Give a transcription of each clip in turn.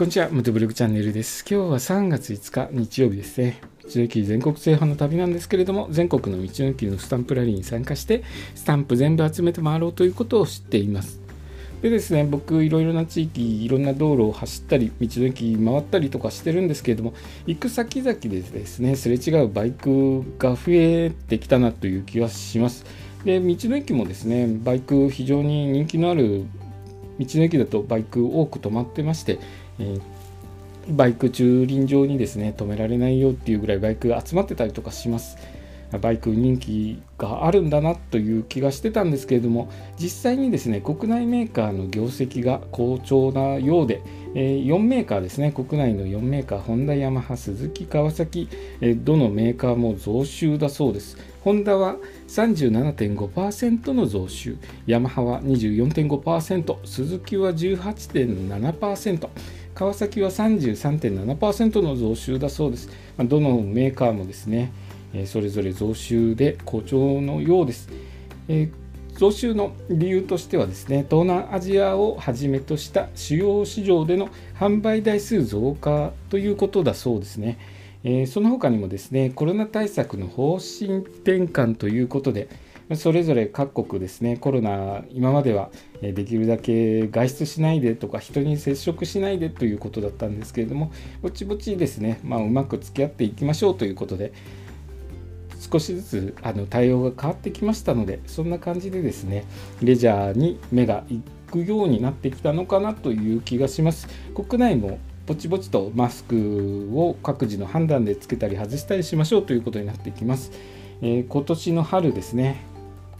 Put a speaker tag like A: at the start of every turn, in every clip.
A: こんにちは、ムトブログチャンネルです。今日は3月5日日曜日ですね。道の駅全国制覇の旅なんですけれども、全国の道の駅のスタンプラリーに参加して、スタンプ全部集めて回ろうということを知っています。でですね、僕、いろいろな地域、いろんな道路を走ったり、道の駅回ったりとかしてるんですけれども、行く先々でですね、すれ違うバイクが増えてきたなという気はします。で、道の駅もですね、バイク非常に人気のある道の駅だとバイク多く止まってまして、えー、バイク駐輪場にですね止められないよっていうぐらいバイクが集まってたりとかします。バイク人気があるんだなという気がしてたんですけれども実際にですね国内メーカーの業績が好調なようで、えー、4メーカーですね国内の4メーカーホンダヤマハスズキ川崎、えー、どのメーカーも増収だそうですホンダは37.5%の増収ヤマハは24.5%スズキは18.7%川崎は33.7%の増収だそうです、まあ、どのメーカーもですねえそれぞれ増収で好調のようです。え増収の理由としてはですね東南アジアをはじめとした主要市場での販売台数増加ということだそうですね、えー、その他にもですねコロナ対策の方針転換ということでそれぞれ各国ですねコロナ今まではできるだけ外出しないでとか人に接触しないでということだったんですけれどもぼちぼちですね、まあ、うまく付き合っていきましょうということで少しずつあの対応が変わってきましたのでそんな感じでですねレジャーに目が行くようになってきたのかなという気がします。国内もぼちぼちとマスクを各自の判断でつけたり外したりしましょうということになってきます、えー、今年の春ですね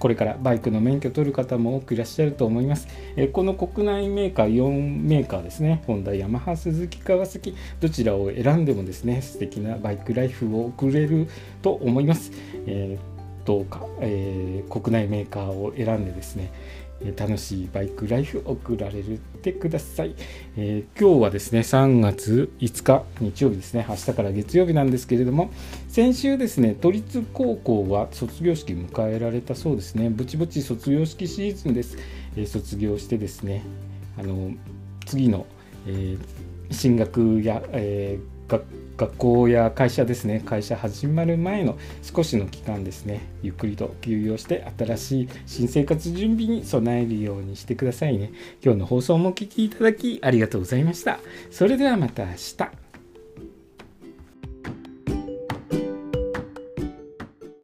A: これからバイクの免許取る方も多くいらっしゃると思います。えこの国内メーカー4メーカーですね、ホンダ、ヤマハ、スズキ、川崎、どちらを選んでもですね、素敵なバイクライフを送れると思います。えー、どうか、えー、国内メーカーを選んでですね、楽しいバイクライフ送られてください、えー、今日はですね3月5日日曜日ですね。明日から月曜日なんですけれども先週ですね都立高校は卒業式迎えられたそうですね。ぼちぼち卒業式シーズンです、えー、卒業してですねあの次の、えー、進学や、え学学校や会社ですね。会社始まる前の少しの期間ですね。ゆっくりと休養して新しい新生活準備に備えるようにしてくださいね。今日の放送もお聴きいただきありがとうございました。それではまた明日。